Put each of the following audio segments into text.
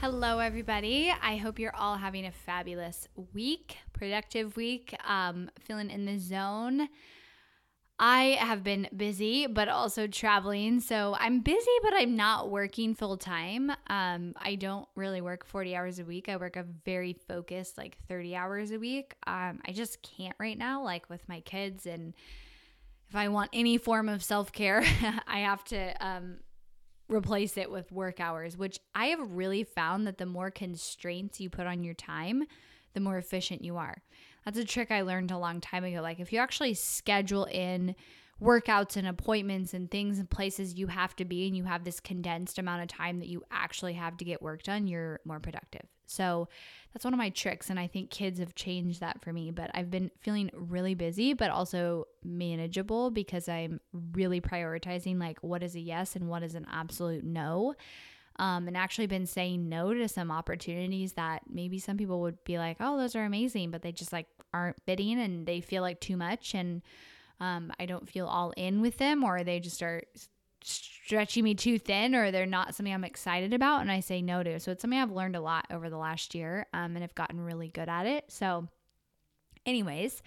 Hello, everybody. I hope you're all having a fabulous week, productive week, um, feeling in the zone. I have been busy, but also traveling. So I'm busy, but I'm not working full time. Um, I don't really work 40 hours a week. I work a very focused, like 30 hours a week. Um, I just can't right now, like with my kids. And if I want any form of self care, I have to um, replace it with work hours, which I have really found that the more constraints you put on your time, the more efficient you are. That's a trick I learned a long time ago. Like if you actually schedule in workouts and appointments and things and places you have to be and you have this condensed amount of time that you actually have to get work done, you're more productive. So that's one of my tricks and I think kids have changed that for me, but I've been feeling really busy but also manageable because I'm really prioritizing like what is a yes and what is an absolute no. Um, and actually been saying no to some opportunities that maybe some people would be like, oh, those are amazing, but they just like aren't fitting and they feel like too much. And um, I don't feel all in with them, or they just are stretching me too thin, or they're not something I'm excited about, and I say no to. So it's something I've learned a lot over the last year, um, and have gotten really good at it. So, anyways.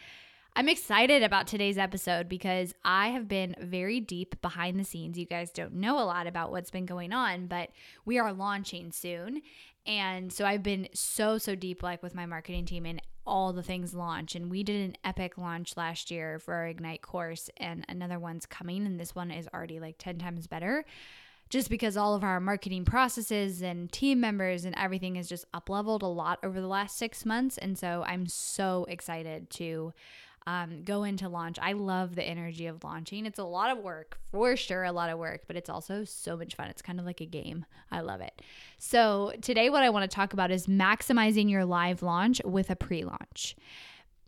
I'm excited about today's episode because I have been very deep behind the scenes. You guys don't know a lot about what's been going on, but we are launching soon. And so I've been so, so deep, like with my marketing team, and all the things launch. And we did an epic launch last year for our Ignite course, and another one's coming. And this one is already like 10 times better just because all of our marketing processes and team members and everything has just up leveled a lot over the last six months. And so I'm so excited to um, go into launch. I love the energy of launching. It's a lot of work, for sure, a lot of work, but it's also so much fun. It's kind of like a game. I love it. So, today, what I want to talk about is maximizing your live launch with a pre launch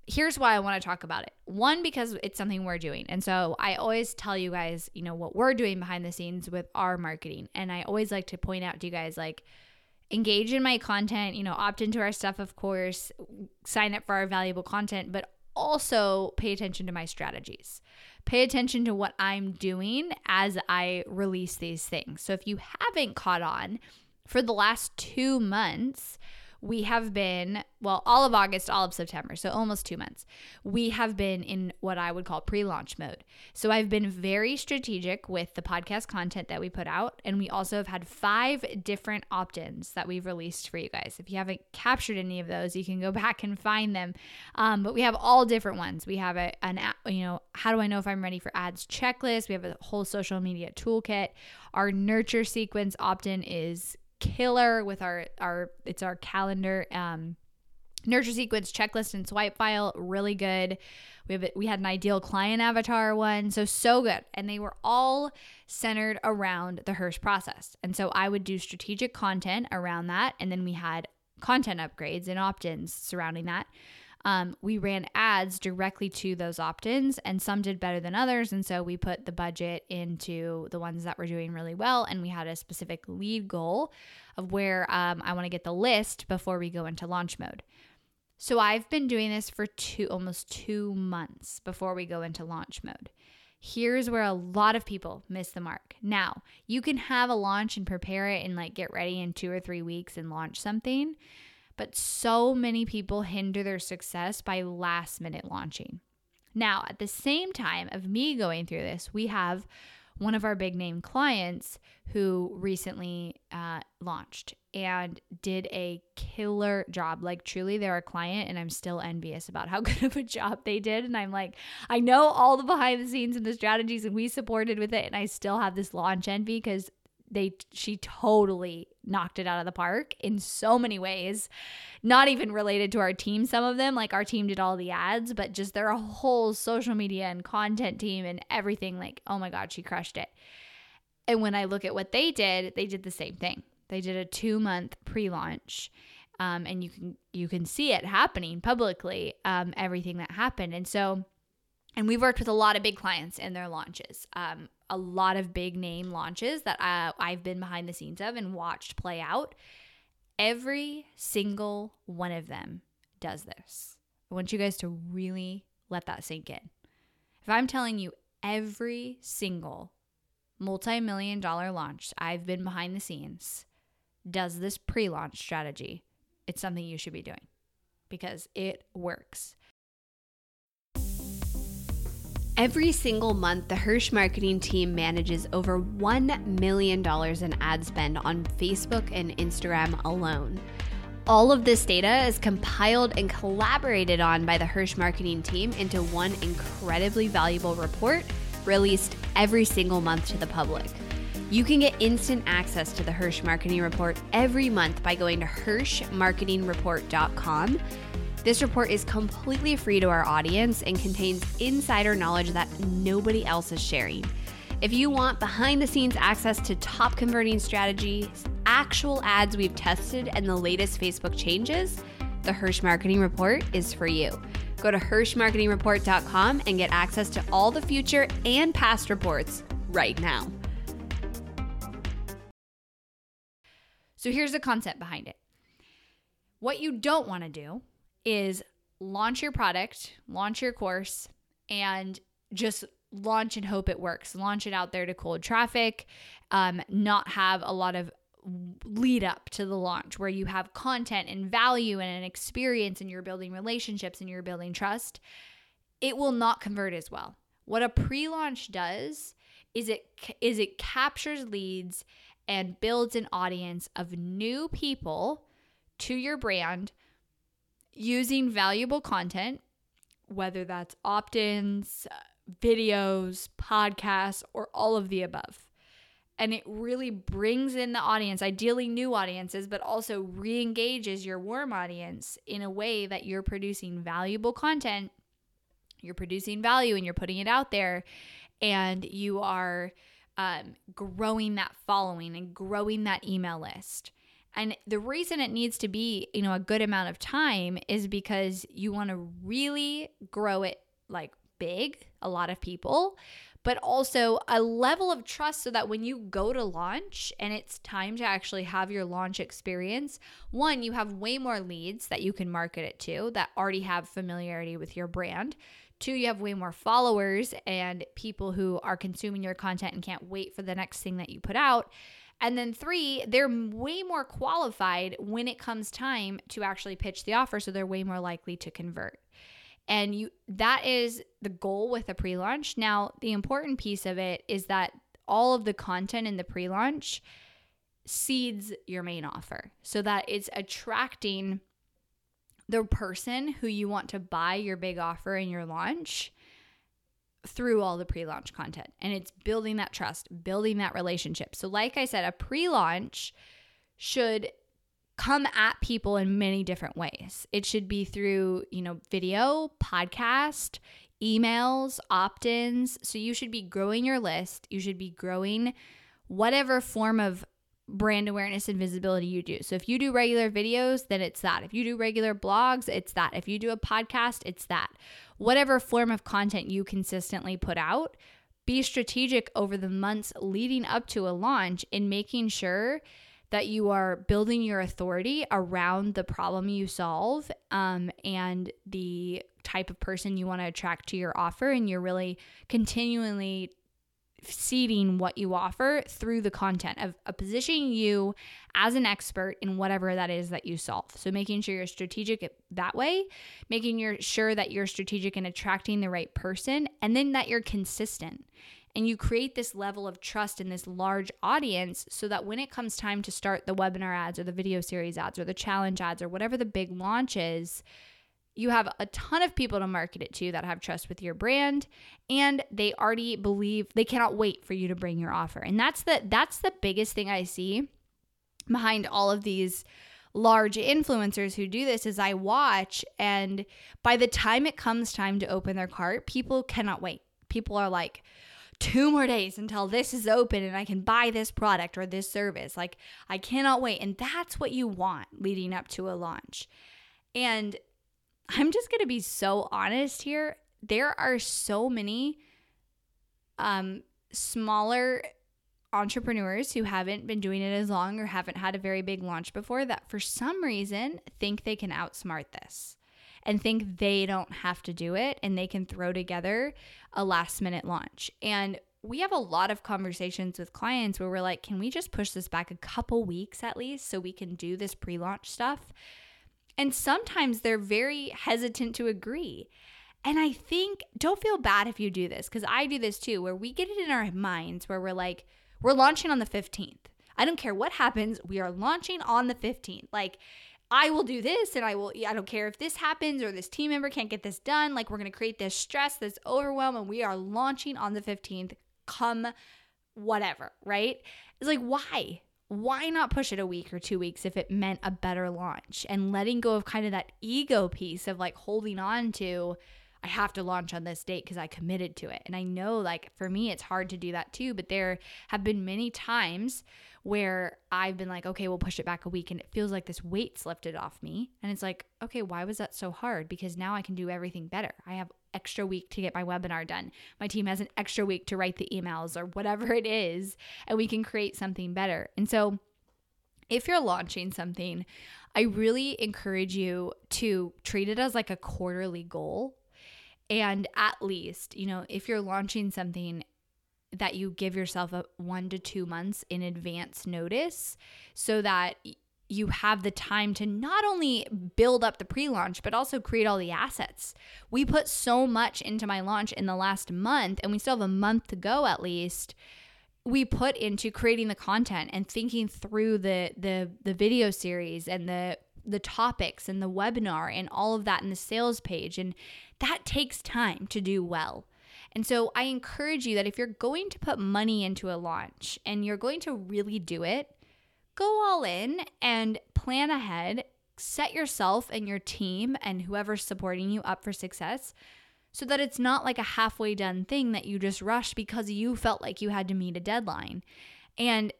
here's why I want to talk about it. One, because it's something we're doing. And so I always tell you guys, you know, what we're doing behind the scenes with our marketing. And I always like to point out to you guys, like, engage in my content, you know, opt into our stuff, of course, sign up for our valuable content, but also pay attention to my strategies. Pay attention to what I'm doing as I release these things. So if you haven't caught on, for the last two months, we have been, well, all of August, all of September, so almost two months, we have been in what I would call pre launch mode. So I've been very strategic with the podcast content that we put out. And we also have had five different opt ins that we've released for you guys. If you haven't captured any of those, you can go back and find them. Um, but we have all different ones. We have a, an, you know, how do I know if I'm ready for ads checklist? We have a whole social media toolkit. Our nurture sequence opt in is killer with our our it's our calendar um nurture sequence checklist and swipe file really good. We have we had an ideal client avatar one so so good. And they were all centered around the hirsch process. And so i would do strategic content around that. And then we had content upgrades and opt-ins surrounding that um, we ran ads directly to those opt ins, and some did better than others. And so we put the budget into the ones that were doing really well. And we had a specific lead goal of where um, I want to get the list before we go into launch mode. So I've been doing this for two almost two months before we go into launch mode. Here's where a lot of people miss the mark. Now, you can have a launch and prepare it and like get ready in two or three weeks and launch something. But so many people hinder their success by last minute launching. Now, at the same time of me going through this, we have one of our big name clients who recently uh, launched and did a killer job. Like, truly, they're a client, and I'm still envious about how good of a job they did. And I'm like, I know all the behind the scenes and the strategies, and we supported with it. And I still have this launch envy because they she totally knocked it out of the park in so many ways not even related to our team some of them like our team did all the ads but just their whole social media and content team and everything like oh my god she crushed it. And when i look at what they did they did the same thing. They did a two month pre-launch um, and you can you can see it happening publicly um, everything that happened. And so and we've worked with a lot of big clients in their launches um, a lot of big name launches that I, I've been behind the scenes of and watched play out. Every single one of them does this. I want you guys to really let that sink in. If I'm telling you every single multi million dollar launch I've been behind the scenes does this pre launch strategy, it's something you should be doing because it works. Every single month, the Hirsch marketing team manages over $1 million in ad spend on Facebook and Instagram alone. All of this data is compiled and collaborated on by the Hirsch marketing team into one incredibly valuable report released every single month to the public. You can get instant access to the Hirsch marketing report every month by going to hirschmarketingreport.com this report is completely free to our audience and contains insider knowledge that nobody else is sharing. If you want behind the scenes access to top converting strategies, actual ads we've tested, and the latest Facebook changes, the Hirsch Marketing Report is for you. Go to HirschMarketingReport.com and get access to all the future and past reports right now. So here's the concept behind it. What you don't want to do is launch your product, launch your course, and just launch and hope it works. Launch it out there to cold traffic, um, not have a lot of lead up to the launch where you have content and value and an experience and you're building relationships and you're building trust. It will not convert as well. What a pre-launch does is it is it captures leads and builds an audience of new people to your brand using valuable content, whether that's opt ins, videos, podcasts, or all of the above. And it really brings in the audience, ideally new audiences, but also re engages your warm audience in a way that you're producing valuable content. You're producing value and you're putting it out there, and you are um, growing that following and growing that email list. And the reason it needs to be, you know, a good amount of time is because you want to really grow it like big, a lot of people, but also a level of trust so that when you go to launch and it's time to actually have your launch experience, one, you have way more leads that you can market it to that already have familiarity with your brand. Two, you have way more followers and people who are consuming your content and can't wait for the next thing that you put out. And then three, they're way more qualified when it comes time to actually pitch the offer. So they're way more likely to convert. And you that is the goal with a pre-launch. Now, the important piece of it is that all of the content in the pre-launch seeds your main offer so that it's attracting the person who you want to buy your big offer in your launch through all the pre launch content. And it's building that trust, building that relationship. So, like I said, a pre launch should come at people in many different ways. It should be through, you know, video, podcast, emails, opt ins. So, you should be growing your list. You should be growing whatever form of brand awareness and visibility you do. So if you do regular videos, then it's that. If you do regular blogs, it's that. If you do a podcast, it's that whatever form of content you consistently put out, be strategic over the months leading up to a launch in making sure that you are building your authority around the problem you solve um, and the type of person you want to attract to your offer. And you're really continually seeding what you offer through the content of, of positioning you as an expert in whatever that is that you solve. So making sure you're strategic that way, making sure that you're strategic in attracting the right person, and then that you're consistent. And you create this level of trust in this large audience so that when it comes time to start the webinar ads or the video series ads or the challenge ads or whatever the big launch is, you have a ton of people to market it to that have trust with your brand and they already believe they cannot wait for you to bring your offer. And that's the that's the biggest thing I see behind all of these large influencers who do this is I watch and by the time it comes time to open their cart, people cannot wait. People are like two more days until this is open and I can buy this product or this service. Like I cannot wait. And that's what you want leading up to a launch. And I'm just going to be so honest here. There are so many um smaller entrepreneurs who haven't been doing it as long or haven't had a very big launch before that for some reason think they can outsmart this and think they don't have to do it and they can throw together a last minute launch. And we have a lot of conversations with clients where we're like, can we just push this back a couple weeks at least so we can do this pre launch stuff? And sometimes they're very hesitant to agree. And I think, don't feel bad if you do this, because I do this too, where we get it in our minds where we're like, we're launching on the 15th. I don't care what happens. We are launching on the 15th. Like, I will do this and I will, I don't care if this happens or this team member can't get this done. Like, we're going to create this stress, this overwhelm, and we are launching on the 15th, come whatever, right? It's like, why? Why not push it a week or two weeks if it meant a better launch? And letting go of kind of that ego piece of like holding on to, I have to launch on this date because I committed to it. And I know, like, for me, it's hard to do that too. But there have been many times where I've been like, okay, we'll push it back a week. And it feels like this weight's lifted off me. And it's like, okay, why was that so hard? Because now I can do everything better. I have extra week to get my webinar done. My team has an extra week to write the emails or whatever it is. And we can create something better. And so, if you're launching something, I really encourage you to treat it as like a quarterly goal and at least, you know, if you're launching something that you give yourself a 1 to 2 months in advance notice so that you have the time to not only build up the pre launch, but also create all the assets. We put so much into my launch in the last month, and we still have a month to go at least. We put into creating the content and thinking through the the the video series and the the topics and the webinar and all of that in the sales page and that takes time to do well. And so I encourage you that if you're going to put money into a launch and you're going to really do it, go all in and plan ahead. Set yourself and your team and whoever's supporting you up for success so that it's not like a halfway done thing that you just rush because you felt like you had to meet a deadline. And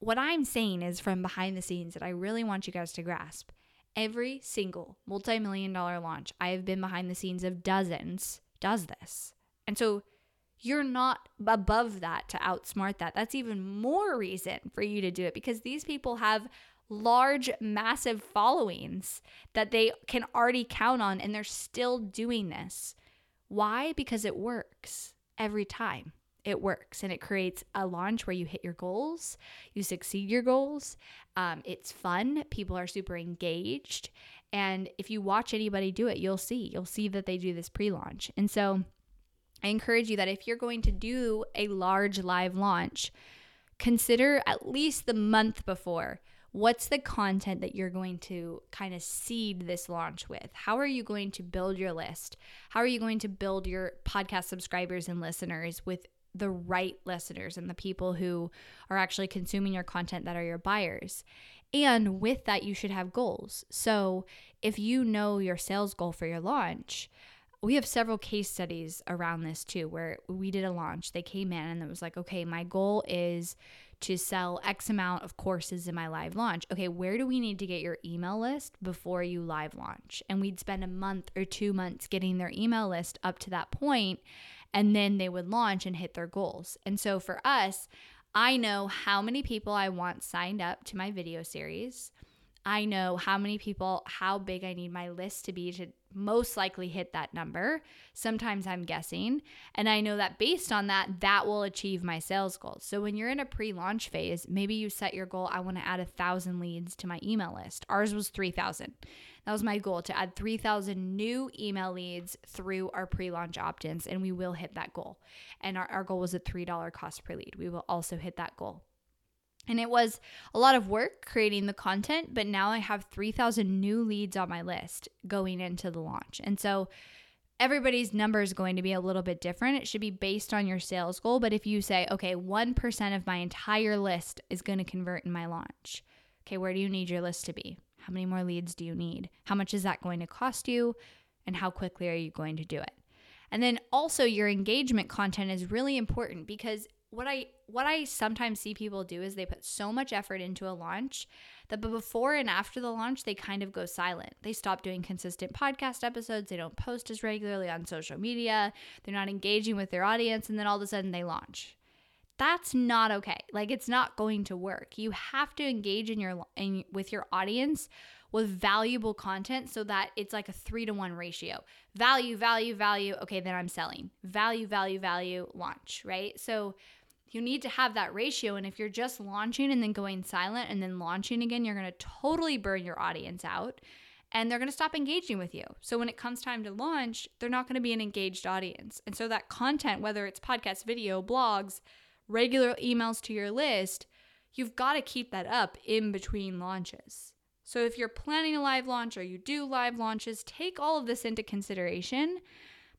what I'm saying is from behind the scenes that I really want you guys to grasp Every single multi million dollar launch I have been behind the scenes of dozens does this. And so you're not above that to outsmart that. That's even more reason for you to do it because these people have large, massive followings that they can already count on and they're still doing this. Why? Because it works every time it works and it creates a launch where you hit your goals, you succeed your goals. Um, it's fun. People are super engaged. And if you watch anybody do it, you'll see. You'll see that they do this pre launch. And so I encourage you that if you're going to do a large live launch, consider at least the month before what's the content that you're going to kind of seed this launch with? How are you going to build your list? How are you going to build your podcast subscribers and listeners with the right listeners and the people who are actually consuming your content that are your buyers. And with that, you should have goals. So if you know your sales goal for your launch, we have several case studies around this too, where we did a launch. They came in and it was like, okay, my goal is to sell X amount of courses in my live launch. Okay, where do we need to get your email list before you live launch? And we'd spend a month or two months getting their email list up to that point and then they would launch and hit their goals. And so for us, I know how many people I want signed up to my video series. I know how many people, how big I need my list to be to most likely hit that number. Sometimes I'm guessing. And I know that based on that, that will achieve my sales goals. So when you're in a pre launch phase, maybe you set your goal I want to add a thousand leads to my email list. Ours was 3,000. That was my goal to add 3,000 new email leads through our pre launch opt ins, and we will hit that goal. And our, our goal was a $3 cost per lead. We will also hit that goal. And it was a lot of work creating the content, but now I have 3,000 new leads on my list going into the launch. And so everybody's number is going to be a little bit different. It should be based on your sales goal. But if you say, okay, 1% of my entire list is going to convert in my launch, okay, where do you need your list to be? How many more leads do you need? How much is that going to cost you? And how quickly are you going to do it? And then also your engagement content is really important because what I what I sometimes see people do is they put so much effort into a launch that before and after the launch they kind of go silent. They stop doing consistent podcast episodes, they don't post as regularly on social media, they're not engaging with their audience and then all of a sudden they launch. That's not okay. Like it's not going to work. You have to engage in your in, with your audience with valuable content so that it's like a three to one ratio. Value, value, value. Okay, then I'm selling. Value, value, value, launch, right? So you need to have that ratio. And if you're just launching and then going silent and then launching again, you're going to totally burn your audience out and they're going to stop engaging with you. So when it comes time to launch, they're not going to be an engaged audience. And so that content, whether it's podcast, video, blogs, regular emails to your list, you've got to keep that up in between launches. So if you're planning a live launch or you do live launches, take all of this into consideration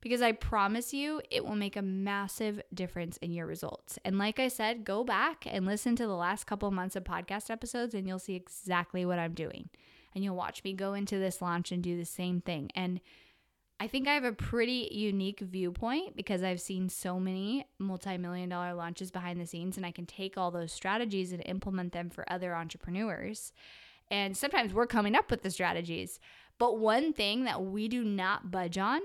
because I promise you it will make a massive difference in your results. And like I said, go back and listen to the last couple months of podcast episodes and you'll see exactly what I'm doing. And you'll watch me go into this launch and do the same thing. And I think I have a pretty unique viewpoint because I've seen so many multi million dollar launches behind the scenes, and I can take all those strategies and implement them for other entrepreneurs. And sometimes we're coming up with the strategies. But one thing that we do not budge on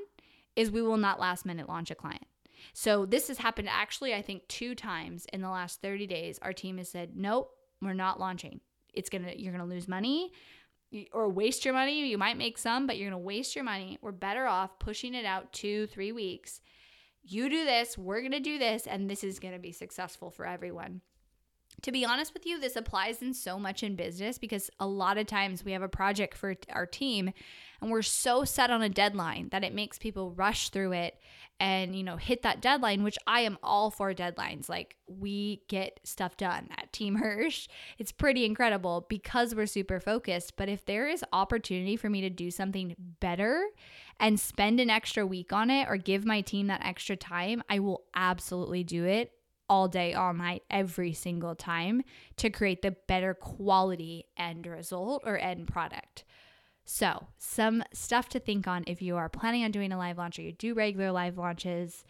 is we will not last minute launch a client. So this has happened actually, I think, two times in the last 30 days. Our team has said, nope, we're not launching. It's gonna, you're gonna lose money or waste your money. You might make some, but you're gonna waste your money. We're better off pushing it out two, three weeks. You do this, we're gonna do this, and this is gonna be successful for everyone to be honest with you, this applies in so much in business because a lot of times we have a project for our team and we're so set on a deadline that it makes people rush through it and, you know, hit that deadline, which I am all for deadlines. Like we get stuff done at Team Hirsch. It's pretty incredible because we're super focused. But if there is opportunity for me to do something better and spend an extra week on it or give my team that extra time, I will absolutely do it all day, all night, every single time to create the better quality end result or end product. So, some stuff to think on if you are planning on doing a live launch or you do regular live launches.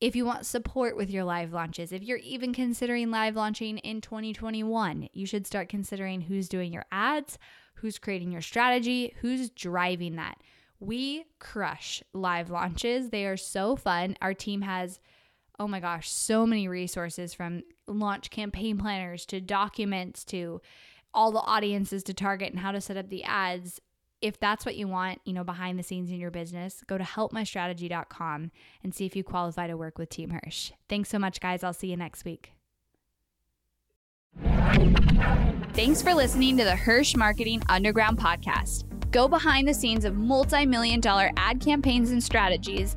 If you want support with your live launches, if you're even considering live launching in 2021, you should start considering who's doing your ads, who's creating your strategy, who's driving that. We crush live launches. They are so fun. Our team has oh my gosh, so many resources from launch campaign planners to documents to all the audiences to target and how to set up the ads. If that's what you want, you know, behind the scenes in your business, go to helpmystrategy.com and see if you qualify to work with Team Hirsch. Thanks so much, guys. I'll see you next week. Thanks for listening to the Hirsch Marketing Underground podcast. Go behind the scenes of multi million dollar ad campaigns and strategies